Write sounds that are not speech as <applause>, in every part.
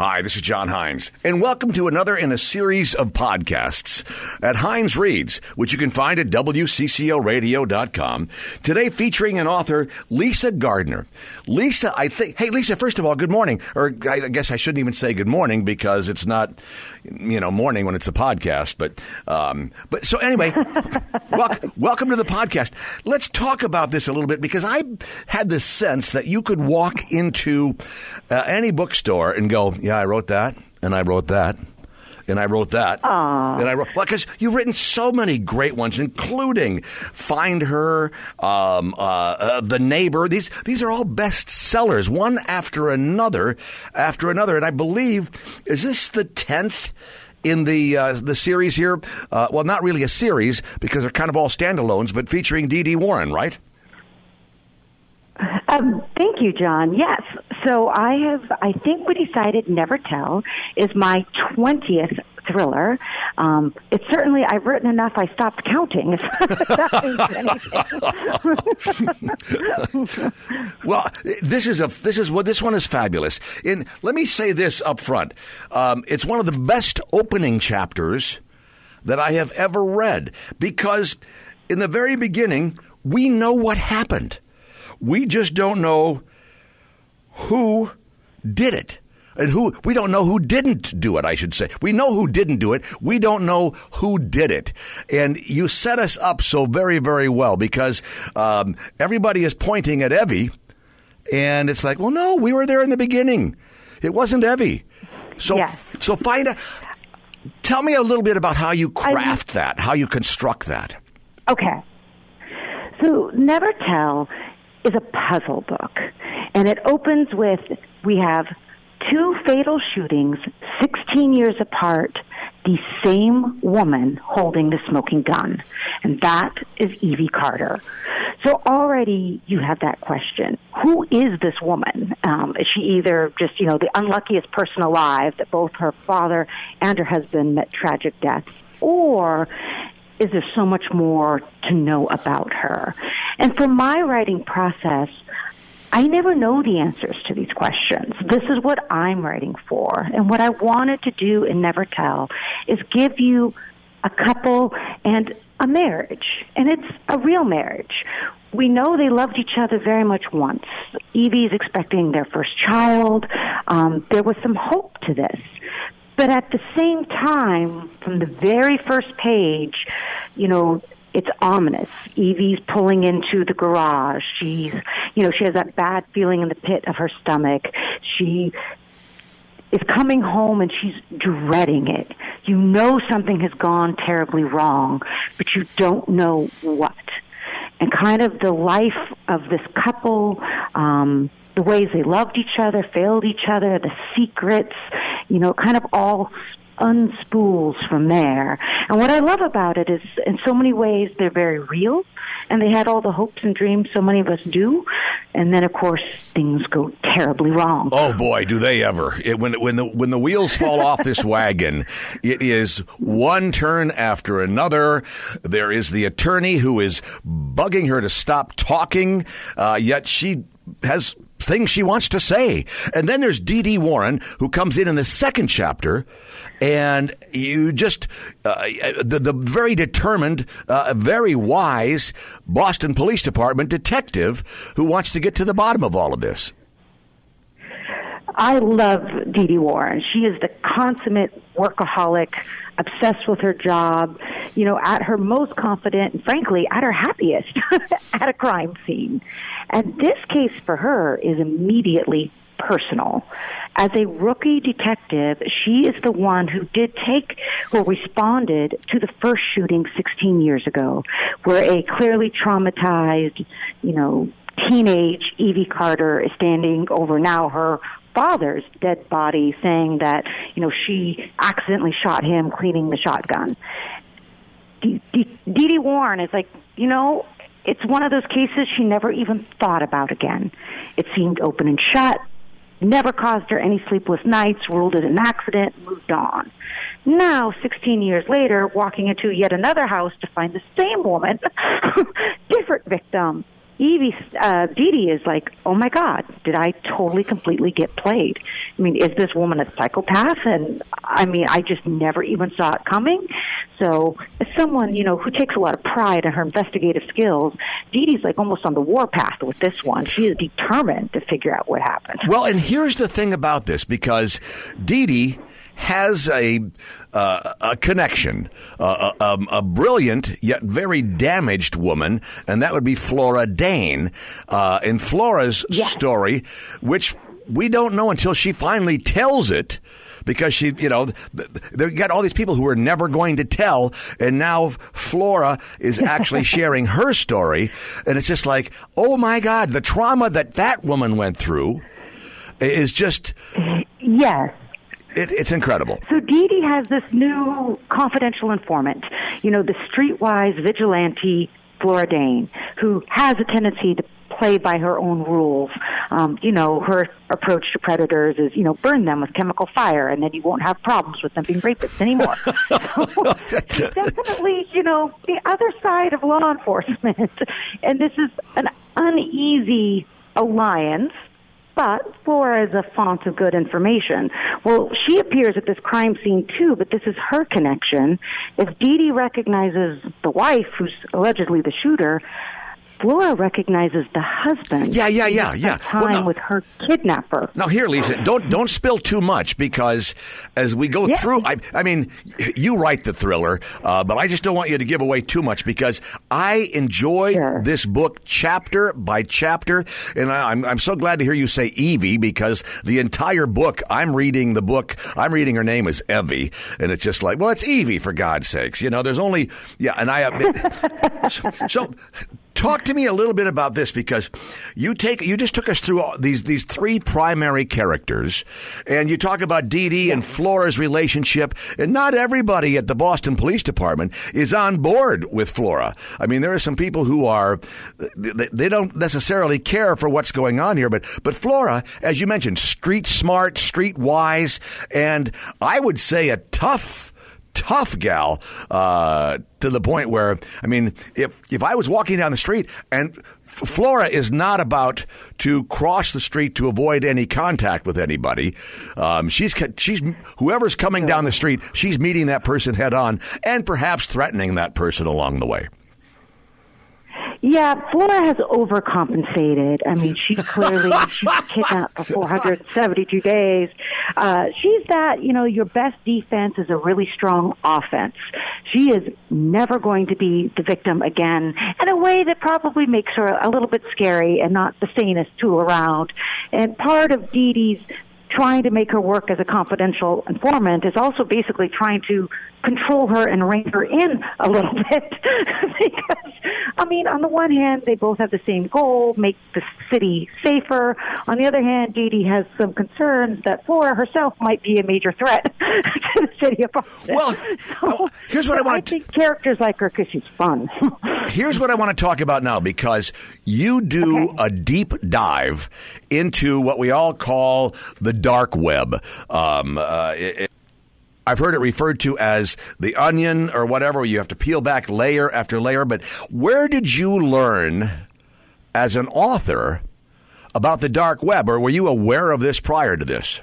Hi, this is John Hines, and welcome to another in a series of podcasts at Hines Reads, which you can find at WCCORadio.com. Today featuring an author, Lisa Gardner. Lisa, I think, hey, Lisa, first of all, good morning. Or I guess I shouldn't even say good morning because it's not, you know, morning when it's a podcast. But, um, but so anyway, <laughs> welcome, welcome to the podcast. Let's talk about this a little bit because I had this sense that you could walk into uh, any bookstore and go, yeah, I wrote that, and I wrote that, and I wrote that, Aww. and I wrote well because you've written so many great ones, including "Find Her," um, uh, uh, "The Neighbor." These these are all bestsellers, one after another, after another, and I believe is this the tenth in the uh, the series here? Uh, well, not really a series because they're kind of all standalones, but featuring D. D. Warren, right? Um, thank you, John. Yes. So I have, I think we decided Never Tell is my 20th thriller. Um, it's certainly, I've written enough, I stopped counting. <laughs> Well, this is a this is what this one is fabulous. And let me say this up front: um, it's one of the best opening chapters that I have ever read because in the very beginning we know what happened. We just don't know who did it. And who we don't know who didn't do it, I should say. We know who didn't do it. We don't know who did it. And you set us up so very, very well because um, everybody is pointing at Evie, and it's like, well, no, we were there in the beginning. It wasn't Evie. So, Yes. so find out. Tell me a little bit about how you craft that, how you construct that. Okay. So Never Tell is a puzzle book, and it opens with we have two fatal shootings 16 years apart, the same woman holding the smoking gun, and that is Evie Carter. So already you have that question. Who is this woman? Um, is she either just, you know, the unluckiest person alive that both her father and her husband met tragic deaths, or is there so much more to know about her? And for my writing process, I never know the answers to these questions. This is what I'm writing for. And what I wanted to do in Never Tell is give you a couple and a marriage. And it's a real marriage. We know they loved each other very much once. Evie's expecting their first child. Um, there was some hope to this. But at the same time, from the very first page, you know, it's ominous. Evie's pulling into the garage. She's, you know, she has that bad feeling in the pit of her stomach. She is coming home and she's dreading it. You know something has gone terribly wrong, but you don't know what. And kind of the life of this couple, um, the ways they loved each other, failed each other, the secrets, you know, kind of all unspools from there. And what I love about it is, in so many ways, they're very real, and they had all the hopes and dreams so many of us do. And then, of course, things go terribly wrong. Oh boy, do they ever! It, when when the when the wheels fall off this <laughs> wagon, it is one turn after another. There is the attorney who is bugging her to stop talking, uh, yet she has things she wants to say. And then there's Dee Warren, who comes in in the second chapter, and you just uh, the the very determined, uh, very wise Boston Police Department detective who wants to get to the bottom of all of this. I love D. D. Warren. She is the consummate workaholic, obsessed with her job, you know, at her most confident and frankly at her happiest <laughs> at a crime scene. And this case for her is immediately personal. As a rookie detective, she is the one who did take or responded to the first shooting 16 years ago, where a clearly traumatized, you know, teenage Evie Carter is standing over now her father's dead body saying that you know, she accidentally shot him cleaning the shotgun. D. D. Warren is like, you know, it's one of those cases she never even thought about again. It seemed open and shut, never caused her any sleepless nights, ruled it an accident, moved on. Now, 16 years later, walking into yet another house to find the same woman, <laughs> different victim. Evie, uh, D. D. is like, oh my God, did I totally, completely get played? I mean, is this woman a psychopath? And I mean, I just never even saw it coming. So, as someone, you know, who takes a lot of pride in her investigative skills, D. D.'s like almost on the warpath with this one. She is determined to figure out what happened. Well, and here's the thing about this because D. D. has a uh, a connection, uh, a, um, a, brilliant yet very damaged woman, and that would be Flora Dane. Uh, in Flora's story, which we don't know until she finally tells it because she, you know, they got all these people who are never going to tell, and now Flora is actually <laughs> sharing her story, and it's just like, oh my God, the trauma that that woman went through is just yes. It, it's incredible. So D. D. has this new confidential informant, you know, the streetwise vigilante Flora Dane, who has a tendency to play by her own rules. Um, you know, her approach to predators is, you know, burn them with chemical fire, and then you won't have problems with them being rapists anymore. <laughs> so, <laughs> definitely, you know, the other side of law enforcement, <laughs> and this is an uneasy alliance but Flora is a font of good information. Well, she appears at this crime scene too, but this is her connection. If D. D. recognizes the wife, who's allegedly the shooter, Flora recognizes the husband. Yeah, yeah, yeah, yeah. Time well, with her kidnapper. Now, here, Lisa, don't don't spill too much because as we go yeah. through, I, I mean, you write the thriller, uh, but I just don't want you to give away too much because I enjoyed sure. this book chapter by chapter, and I, I'm I'm so glad to hear you say Evie because the entire book I'm reading the book I'm reading her name is Evie, and it's just like, well, it's Evie for God's sakes, you know. There's only yeah, and I <laughs> so, so Talk to me a little bit about this because you take you just took us through these these three primary characters, and you talk about D. D. and Flora's relationship, and not everybody at the Boston Police Department is on board with Flora. I mean, there are some people who are they don't necessarily care for what's going on here, but but Flora, as you mentioned, street smart, street wise, and I would say a tough tough gal uh, to the point where I mean, if if I was walking down the street and Flora is not about to cross the street to avoid any contact with anybody. Um, she's she's whoever's coming down the street, she's meeting that person head on and perhaps threatening that person along the way. Yeah, Flora has overcompensated. I mean, she <laughs> clearly she's kidnapped for <laughs> 472 days. Uh, she's that, you know, your best defense is a really strong offense. She is never going to be the victim again in a way that probably makes her a little bit scary and not the sanest tool around. And part of D. D.'s trying to make her work as a confidential informant is also basically trying to control her and rein her in a little <laughs> bit. Because I mean on the one hand they both have the same goal make the city safer. On the other hand D. D. has some concerns that Flora herself might be a major threat <laughs> to the city of Boston. Well so, here's what I want to I think characters like her because she's fun. <laughs> Here's what I want to talk about now because you do okay. a deep dive into what we all call the dark web um, uh, it, I've heard it referred to as the onion or whatever. You have to peel back layer after layer. But where did you learn as an author about the dark web, or were you aware of this prior to this?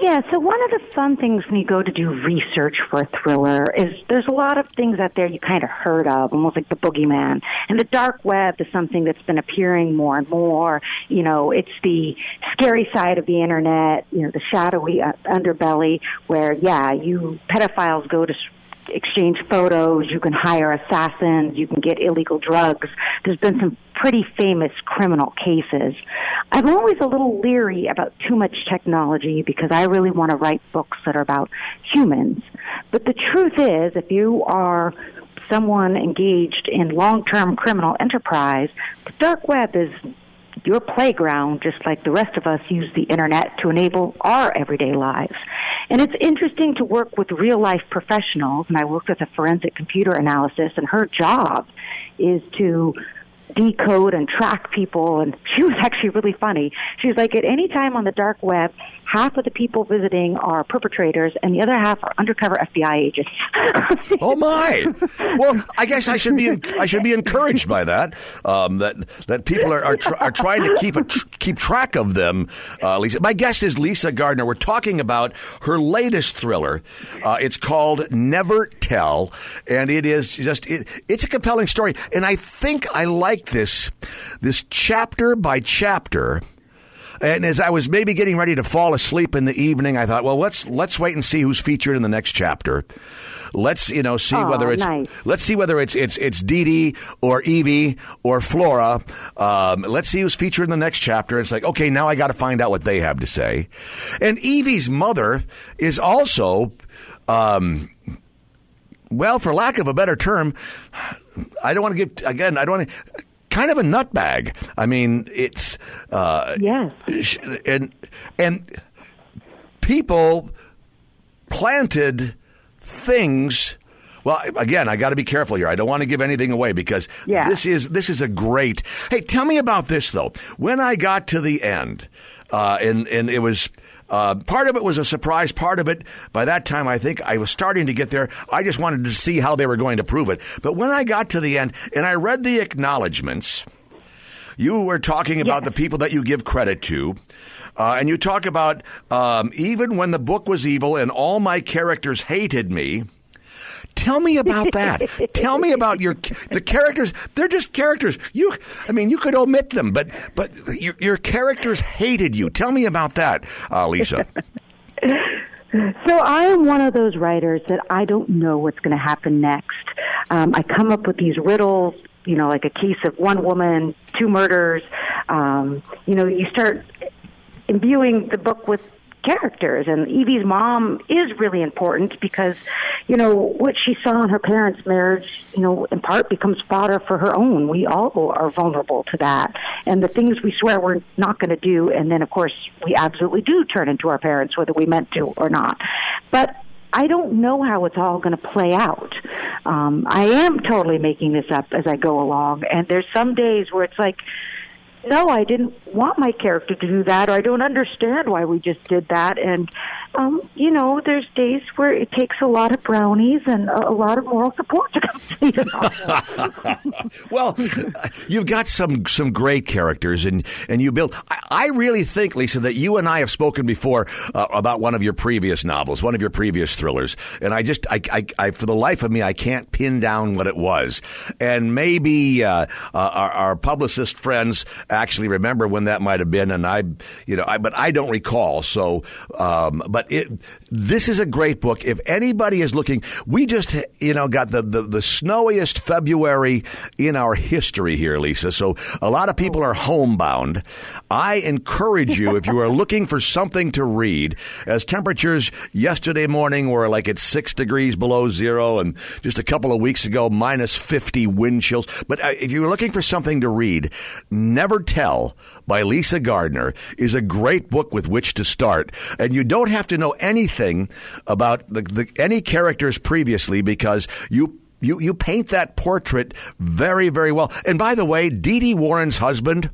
Yeah, so one of the fun things when you go to do research for a thriller is there's a lot of things out there you kind of heard of, almost like the boogeyman. And the dark web is something that's been appearing more and more. You know, it's the scary side of the internet, you know, the shadowy uh, underbelly where, yeah, you pedophiles go to exchange photos, you can hire assassins, you can get illegal drugs. There's been some pretty famous criminal cases. I'm always a little leery about too much technology because I really want to write books that are about humans. But the truth is, if you are someone engaged in long-term criminal enterprise, the dark web is your playground, just like the rest of us use the internet to enable our everyday lives. And it's interesting to work with real life professionals. And I worked with a forensic computer analysis, and her job is to decode and track people and she was <laughs> actually really funny. She's like at any time on the dark web half of the people visiting are perpetrators and the other half are undercover fbi agents. <laughs> Oh my. Well i guess i should be i should be encouraged by that um, that that people are are, tr- are trying to keep a tr- keep track of them uh, lisa. My guest is lisa gardner. We're talking about her latest thriller. Uh, it's called never tell and it is just it, it's a compelling story and i think i like this this chapter by chapter. And as I was maybe getting ready to fall asleep in the evening, I thought, well, let's let's wait and see who's featured in the next chapter. Let's you know see Oh, whether it's nice. let's see whether it's it's it's D. D. or Evie or Flora. Um, let's see who's featured in the next chapter. It's like okay, now I got to find out what they have to say. And Evie's mother is also. Um, well, for lack of a better term, I don't want to give again. I don't want to. Kind of a nutbag. I mean, it's uh, yes and and people planted things. Well, again, I got to be careful here. I don't want to give anything away because Yeah. this is this is a great. Hey, tell me about this though. When I got to the end, uh, and and it was. Uh, part of it was a surprise. Part of it, by that time, I think I was starting to get there. I just wanted to see how they were going to prove it. But when I got to the end and I read the acknowledgments, you were talking about Yes. the people that you give credit to. Uh, and you talk about um, even when the book was evil and all my characters hated me. Tell me about that. Tell me about your the characters. They're just characters. You, I mean, you could omit them, but but your, your characters hated you. Tell me about that, uh, Lisa. <laughs> So I am one of those writers that I don't know what's going to happen next. Um, I come up with these riddles, you know, like a case of one woman, two murders. Um, you know, you start imbuing the book with characters, and Evie's mom is really important because, you know, what she saw in her parents' marriage, you know, in part becomes fodder for her own. We all are vulnerable to that, and the things we swear we're not going to do, and then of course we absolutely do turn into our parents, whether we meant to or not. But I don't know how it's all going to play out. Um, I am totally making this up as I go along, and there's some days where it's like, no, I didn't want my character to do that, or I don't understand why we just did that. And, um, you know, there's days where it takes a lot of brownies and a, a lot of moral support to complete a <laughs> novel. well, you've got some some great characters, and and you build. I, I really think, Lisa, that you and I have spoken before uh, about one of your previous novels, one of your previous thrillers, and I just, I, I, I for the life of me, I can't pin down what it was, and maybe uh, uh, our, our publicist friends actually remember when that might have been, and I, you know, I, but I don't recall. So, um, but it, this is a great book. If anybody is looking, we just, you know, got the, the, the snowiest February in our history here, Lisa. So a lot of people are homebound. I encourage you, if you are looking for something to read, as temperatures yesterday morning were like at six degrees below zero, and just a couple of weeks ago, minus 50 wind chills. But uh, if you're looking for something to read, Never Tell by Lisa Gardner is a great book with which to start. And you don't have to know anything about the, the, any characters previously because you you you paint that portrait very very well. And by the way, D. D. Warren's husband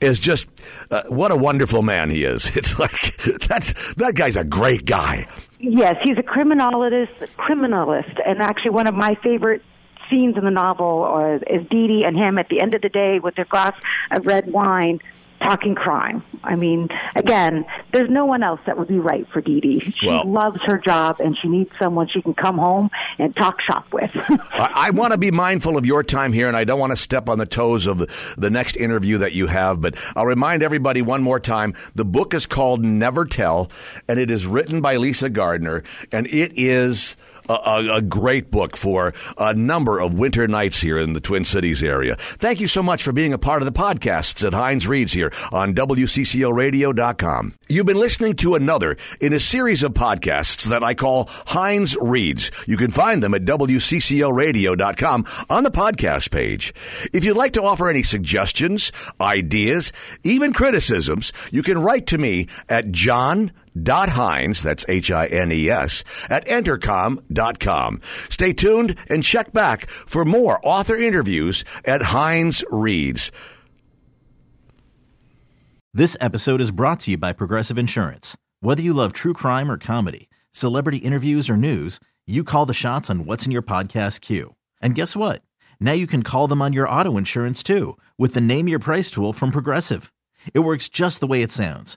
is just uh, what a wonderful man he is. <laughs> It's like that's that guy's a great guy. Yes, he's a criminalist, criminalist, and actually one of my favorite scenes in the novel uh, is D. D. and him at the end of the day with their glass of red wine talking crime. I mean, again, there's no one else that would be right for Dee Dee. She Well- loves her job and she needs someone she can come home and talk shop with. <laughs> I, I want to be mindful of your time here, and I don't want to step on the toes of the, the next interview that you have. But I'll remind everybody one more time the book is called Never Tell, and it is written by Lisa Gardner, and it is. A, a, great book for a number of winter nights here in the Twin Cities area. Thank you so much for being a part of the podcasts at Hines Reads here on WCCORadio.com. You've been listening to another in a series of podcasts that I call Hines Reads. You can find them at WCCORadio.com on the podcast page. If you'd like to offer any suggestions, ideas, even criticisms, you can write to me at John dot Hines, that's H-I-N-E-S, at entercom.com. Stay tuned and check back for more author interviews at Hines Reads. This episode is brought to you by Progressive Insurance. Whether you love true crime or comedy, celebrity interviews or news, you call the shots on what's in your podcast queue. And guess what? Now you can call them on your auto insurance too with the Name Your Price tool from Progressive. It works just the way it sounds.